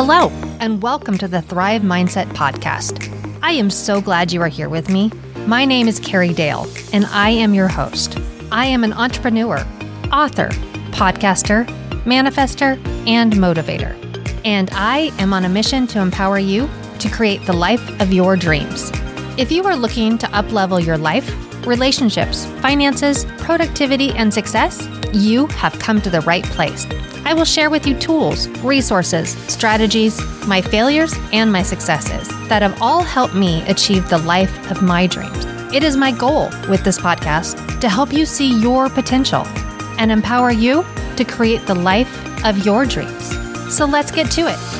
Hello, and welcome to the Thrive Mindset Podcast. I am so glad you are here with me. My name is Carrie Dahle, and I am your host. I am an entrepreneur, author, podcaster, manifester, and motivator. And I am on a mission to empower you to create the life of your dreams. If you are looking to uplevel your life, relationships, finances, productivity, and success, you have come to the right place. I will share with you tools, resources, strategies, my failures, and my successes that have all helped me achieve the life of my dreams. It is my goal with this podcast to help you see your potential and empower you to create the life of your dreams. So let's get to it.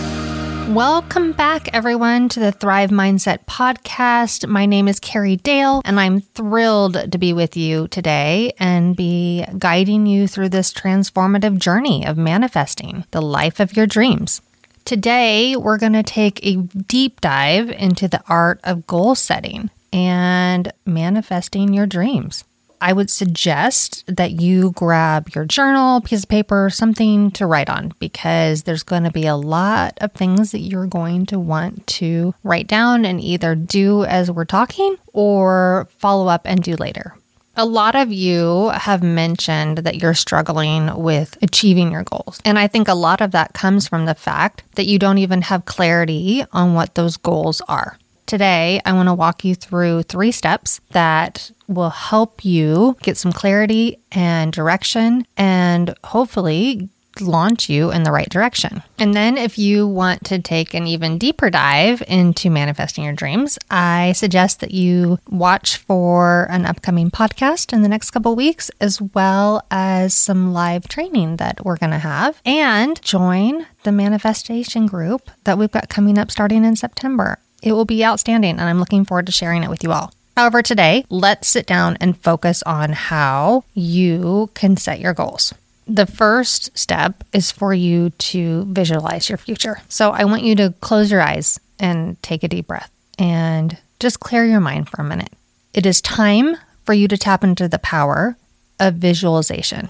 Welcome back, everyone, to the Thrive Mindset podcast. My name is Carrie Dahle, and I'm thrilled to be with you today and be guiding you through this transformative journey of manifesting the life of your dreams. Today, we're going to take a deep dive into the art of goal setting and manifesting your dreams. I would suggest that you grab your journal, piece of paper, something to write on because there's going to be a lot of things that you're going to want to write down and either do as we're talking or follow up and do later. A lot of you have mentioned that you're struggling with achieving your goals. And I think a lot of that comes from the fact that you don't even have clarity on what those goals are. Today, I want to walk you through three steps that will help you get some clarity and direction and hopefully launch you in the right direction. And then, if you want to take an even deeper dive into manifesting your dreams, I suggest that you watch for an upcoming podcast in the next couple weeks, as well as some live training that we're going to have, and join the manifestation group that we've got coming up starting in September. It will be outstanding, and I'm looking forward to sharing it with you all. However, today, let's sit down and focus on how you can set your goals. The first step is for you to visualize your future. So I want you to close your eyes and take a deep breath and just clear your mind for a minute. It is time for you to tap into the power of visualization.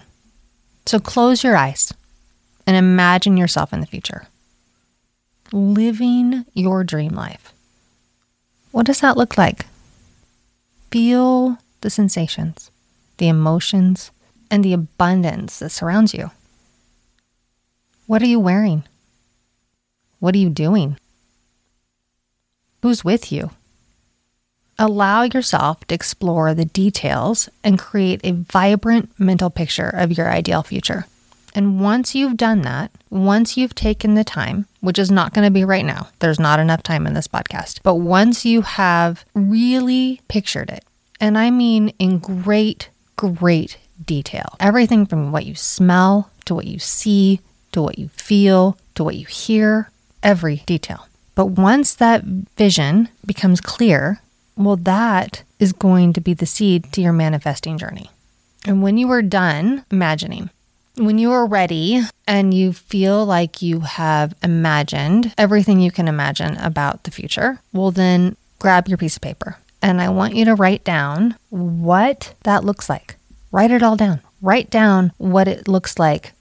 So close your eyes and imagine yourself in the future, living your dream life. What does that look like? Feel the sensations, the emotions, and the abundance that surrounds you. What are you wearing? What are you doing? Who's with you? Allow yourself to explore the details and create a vibrant mental picture of your ideal future. And once you've done that, once you've taken the time, which is not going to be right now, there's not enough time in this podcast, but once you have really pictured it, and I mean in great, great detail, everything from what you smell to what you see to what you feel to what you hear, every detail. But once that vision becomes clear, well, that is going to be the seed to your manifesting journey. And when you are done imagining, when you are ready and you feel like you have imagined everything you can imagine about the future, well, then grab your piece of paper and I want you to write down what that looks like. Write it all down. Write down what it looks like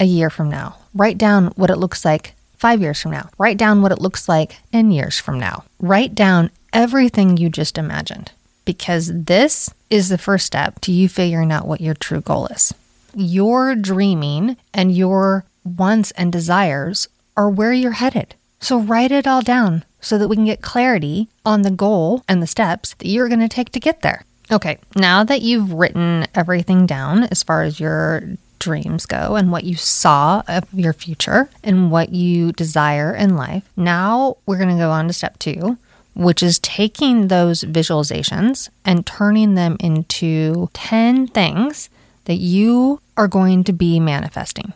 a year from now. Write down what it looks like five years from now. Write down what it looks like 10 years from now. Write down everything you just imagined because this is the first step to you figuring out what your true goal is your dreaming and your wants and desires are where you're headed. So write it all down so that we can get clarity on the goal and the steps that you're going to take to get there. Okay, now that you've written everything down as far as your dreams go and what you saw of your future and what you desire in life, now we're going to go on to step two, which is taking those visualizations and turning them into 10 things that you are going to be manifesting.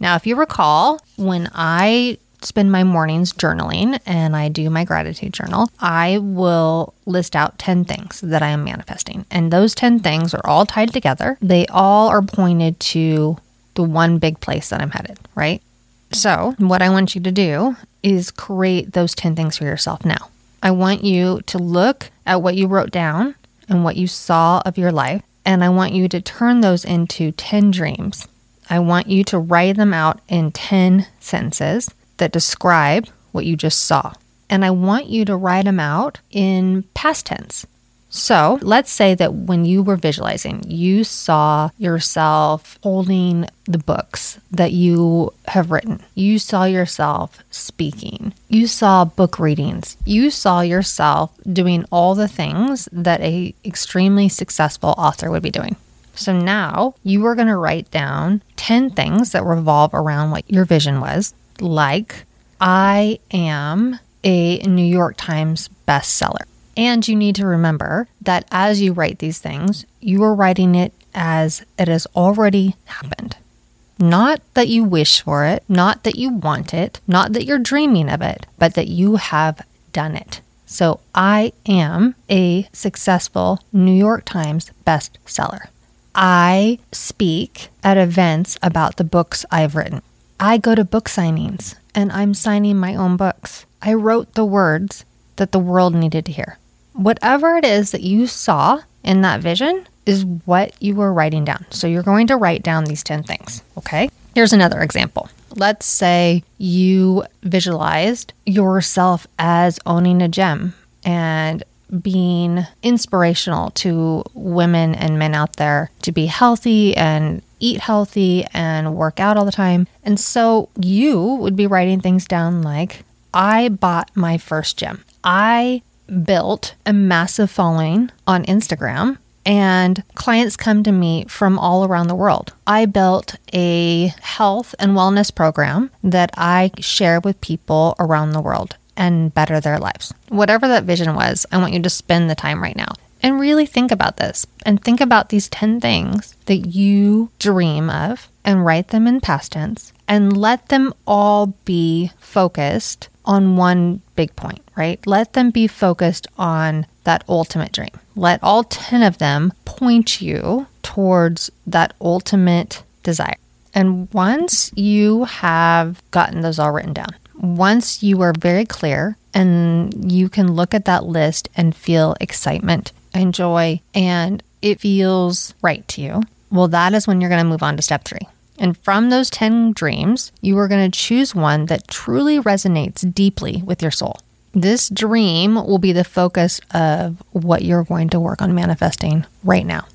Now, if you recall, when I spend my mornings journaling and I do my gratitude journal, I will list out 10 things that I am manifesting. And those 10 things are all tied together. They all are pointed to the one big place that I'm headed, right? So, what I want you to do is create those 10 things for yourself now. I want you to look at what you wrote down and what you saw of your life and I want you to turn those into 10 dreams. I want you to write them out in 10 sentences that describe what you just saw. And I want you to write them out in past tense. So let's say that when you were visualizing, you saw yourself holding the books that you have written. You saw yourself speaking. You saw book readings. You saw yourself doing all the things that a extremely successful author would be doing. So now you are going to write down 10 things that revolve around what your vision was, like I am a New York Times bestseller. And you need to remember that as you write these things, you are writing it as it has already happened. Not that you wish for it, not that you want it, not that you're dreaming of it, but that you have done it. So I am a successful New York Times bestseller. I speak at events about the books I've written. I go to book signings and I'm signing my own books. I wrote the words that the world needed to hear whatever it is that you saw in that vision is what you were writing down. So you're going to write down these 10 things. Okay. Here's another example. Let's say you visualized yourself as owning a gym and being inspirational to women and men out there to be healthy and eat healthy and work out all the time. And so you would be writing things down like, I bought my first gym. I built a massive following on Instagram and clients come to me from all around the world. I built a health and wellness program that I share with people around the world and better their lives. Whatever that vision was, I want you to spend the time right now and really think about this and think about these 10 things that you dream of and write them in past tense and let them all be focused on one big point, right? Let them be focused on that ultimate dream. Let all 10 of them point you towards that ultimate desire. And once you have gotten those all written down, once you are very clear and you can look at that list and feel excitement and joy and it feels right to you, well, that is when you're going to move on to step three. And from those 10 dreams, you are going to choose one that truly resonates deeply with your soul. This dream will be the focus of what you're going to work on manifesting right now.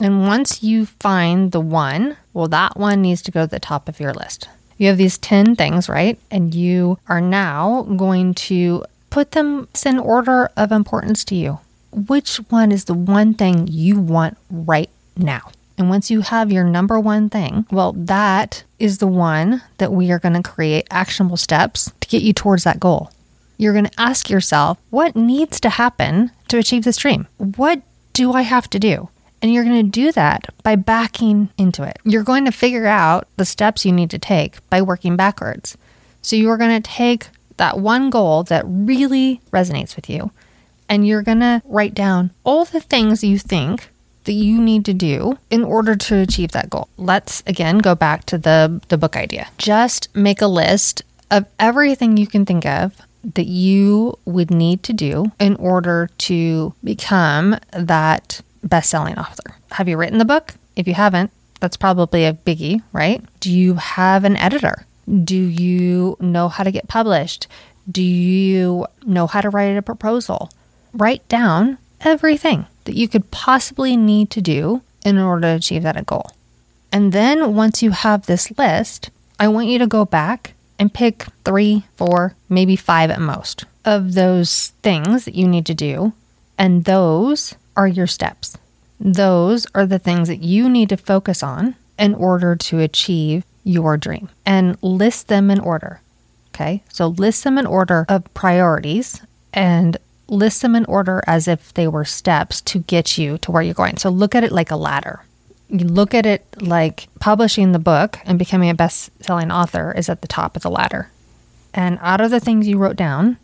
And once you find the one, well, that one needs to go to the top of your list. You have these 10 things, right? And you are now going to put them in order of importance to you. Which one is the one thing you want right now? And once you have your number one thing, well, that is the one that we are going to create actionable steps to get you towards that goal. You're going to ask yourself, what needs to happen to achieve this dream? What do I have to do? And you're going to do that by backing into it. You're going to figure out the steps you need to take by working backwards. So you are going to take that one goal that really resonates with you and you're going to write down all the things you think that you need to do in order to achieve that goal. Let's again go back to the the book idea. Just make a list of everything you can think of that you would need to do in order to become that best-selling author. Have you written the book? If you haven't, that's probably a biggie, right? Do you have an editor? Do you know how to get published? Do you know how to write a proposal? Write down everything that you could possibly need to do in order to achieve that goal. And then once you have this list, I want you to go back and pick three, four, maybe five at most of those things that you need to do. And those are your steps. Those are the things that you need to focus on in order to achieve your dream and list them in order. Okay. So list them in order of priorities and list them in order as if they were steps to get you to where you're going. So look at it like a ladder. You look at it like publishing the book and becoming a best selling author is at the top of the ladder. And out of the things you wrote down,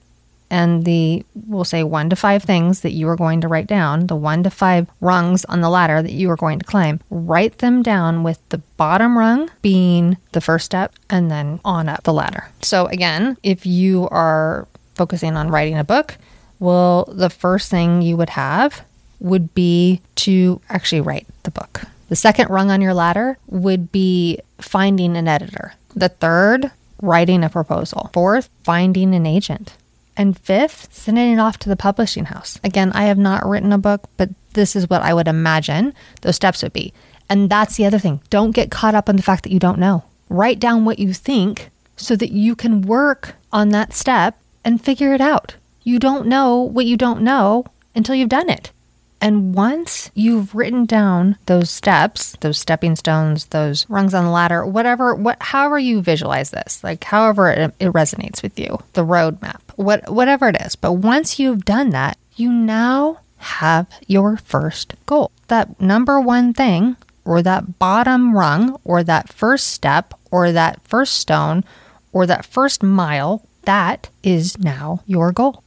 and the, we'll say one to five things that you are going to write down, the one to five rungs on the ladder that you are going to climb, write them down with the bottom rung being the first step and then on up the ladder. So, again, if you are focusing on writing a book, well, the first thing you would have would be to actually write the book. The second rung on your ladder would be finding an editor. The third writing a proposal. Fourth, finding an agent. And fifth, sending it off to the publishing house. Again, I have not written a book, but this is what I would imagine those steps would be. And that's the other thing. Don't get caught up in the fact that you don't know. Write down what you think so that you can work on that step and figure it out. You don't know what you don't know until you've done it. And once you've written down those steps, those stepping stones, those rungs on the ladder, whatever, what, however you visualize this, like however it, it resonates with you, the roadmap, what, whatever it is. But once you've done that, you now have your first goal. That number one thing, or that bottom rung, or that first step, or that first stone, or that first mile, that is now your goal.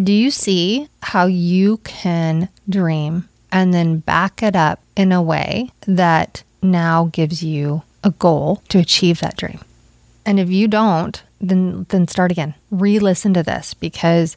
Do you see how you can dream and then back it up in a way that now gives you a goal to achieve that dream? And if you don't, then then start again. Re-listen to this because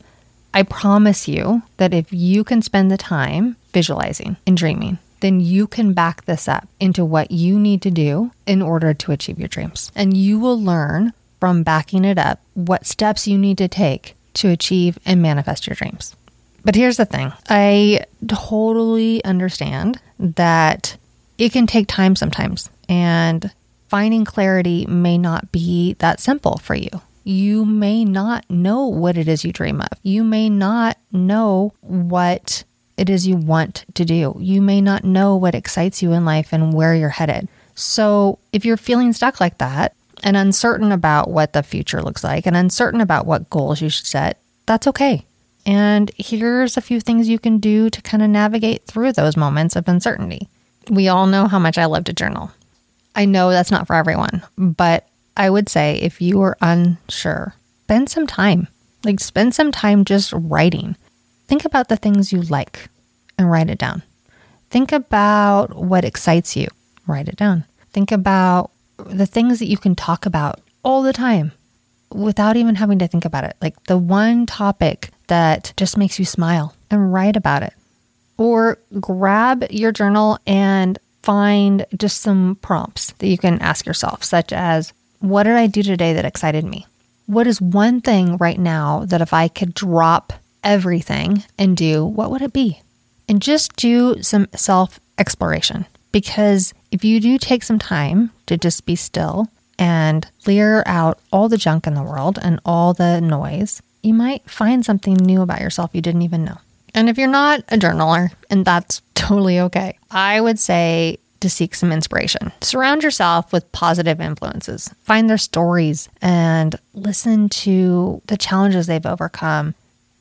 I promise you that if you can spend the time visualizing and dreaming, then you can back this up into what you need to do in order to achieve your dreams. And you will learn from backing it up what steps you need to take to achieve and manifest your dreams. But here's the thing I totally understand that it can take time sometimes, and finding clarity may not be that simple for you. You may not know what it is you dream of. You may not know what it is you want to do. You may not know what excites you in life and where you're headed. So, if you're feeling stuck like that, and uncertain about what the future looks like and uncertain about what goals you should set, that's okay. And here's a few things you can do to kind of navigate through those moments of uncertainty. We all know how much I love to journal. I know that's not for everyone, but I would say if you are unsure, spend some time. Like, spend some time just writing. Think about the things you like and write it down. Think about what excites you, write it down. Think about the things that you can talk about all the time without even having to think about it. Like the one topic that just makes you smile and write about it. Or grab your journal and find just some prompts that you can ask yourself, such as What did I do today that excited me? What is one thing right now that if I could drop everything and do, what would it be? And just do some self exploration because if you do take some time to just be still and clear out all the junk in the world and all the noise, you might find something new about yourself you didn't even know. And if you're not a journaler, and that's totally okay, I would say to seek some inspiration. Surround yourself with positive influences. Find their stories and listen to the challenges they've overcome.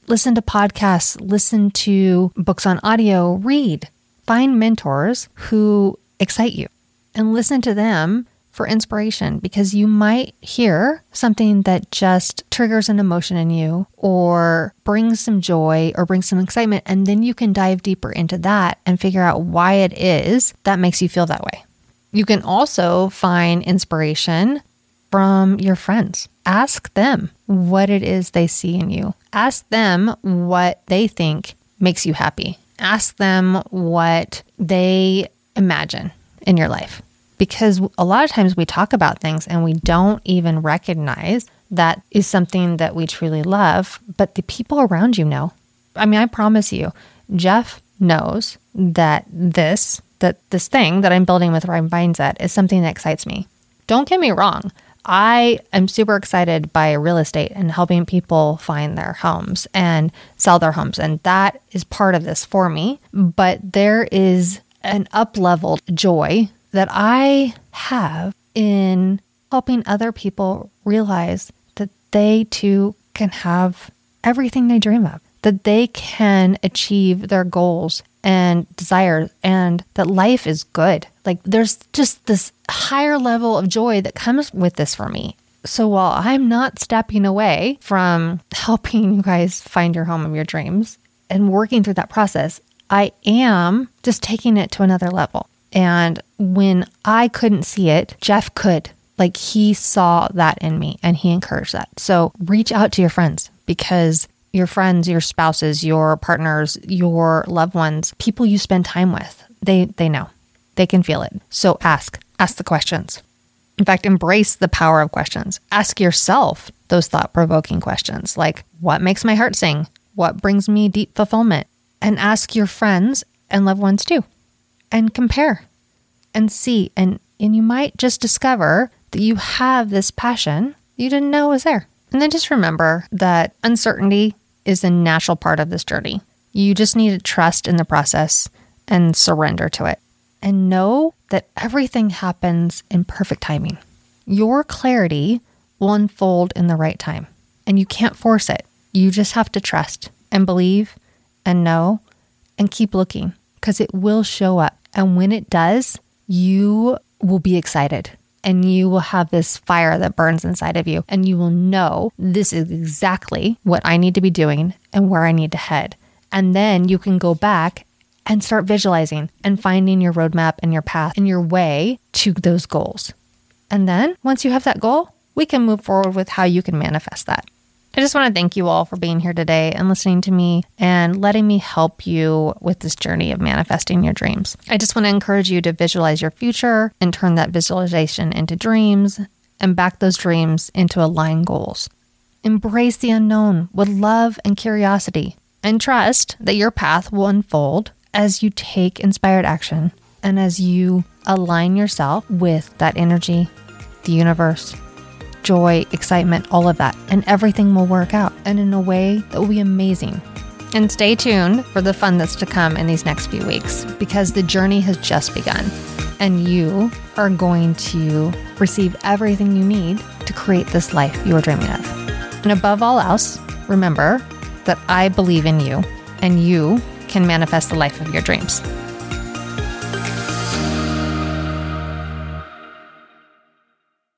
Listen to podcasts, listen to books on audio, read. Find mentors who excite you and listen to them for inspiration because you might hear something that just triggers an emotion in you or brings some joy or brings some excitement. And then you can dive deeper into that and figure out why it is that makes you feel that way. You can also find inspiration from your friends. Ask them what it is they see in you. Ask them what they think makes you happy. Ask them what they imagine in your life. Because a lot of times we talk about things and we don't even recognize that is something that we truly love, but the people around you know. I mean, I promise you, Jeff knows that this that this thing that I'm building with Thrive Mindset is something that excites me. Don't get me wrong. I am super excited by real estate and helping people find their homes and sell their homes. And that is part of this for me. But there is an up leveled joy that I have in helping other people realize that they too can have everything they dream of, that they can achieve their goals and desires, and that life is good. Like there's just this higher level of joy that comes with this for me. So while I'm not stepping away from helping you guys find your home of your dreams and working through that process, I am just taking it to another level. And when I couldn't see it, Jeff could. Like he saw that in me and he encouraged that. So reach out to your friends because your friends, your spouses, your partners, your loved ones, people you spend time with, they they know. They can feel it. So ask, ask the questions. In fact, embrace the power of questions. Ask yourself those thought provoking questions like, what makes my heart sing? What brings me deep fulfillment? And ask your friends and loved ones too. And compare and see. And, and you might just discover that you have this passion you didn't know was there. And then just remember that uncertainty is a natural part of this journey. You just need to trust in the process and surrender to it. And know that everything happens in perfect timing. Your clarity will unfold in the right time, and you can't force it. You just have to trust and believe and know and keep looking because it will show up. And when it does, you will be excited and you will have this fire that burns inside of you. And you will know this is exactly what I need to be doing and where I need to head. And then you can go back and start visualizing and finding your roadmap and your path and your way to those goals. And then once you have that goal, we can move forward with how you can manifest that. I just want to thank you all for being here today and listening to me and letting me help you with this journey of manifesting your dreams. I just want to encourage you to visualize your future and turn that visualization into dreams and back those dreams into aligned goals. Embrace the unknown with love and curiosity and trust that your path will unfold as you take inspired action and as you align yourself with that energy, the universe, joy, excitement, all of that. And everything will work out and in a way that will be amazing. And stay tuned for the fun that's to come in these next few weeks because the journey has just begun and you are going to receive everything you need to create this life you are dreaming of. And above all else, remember that I believe in you and you can manifest the life of your dreams.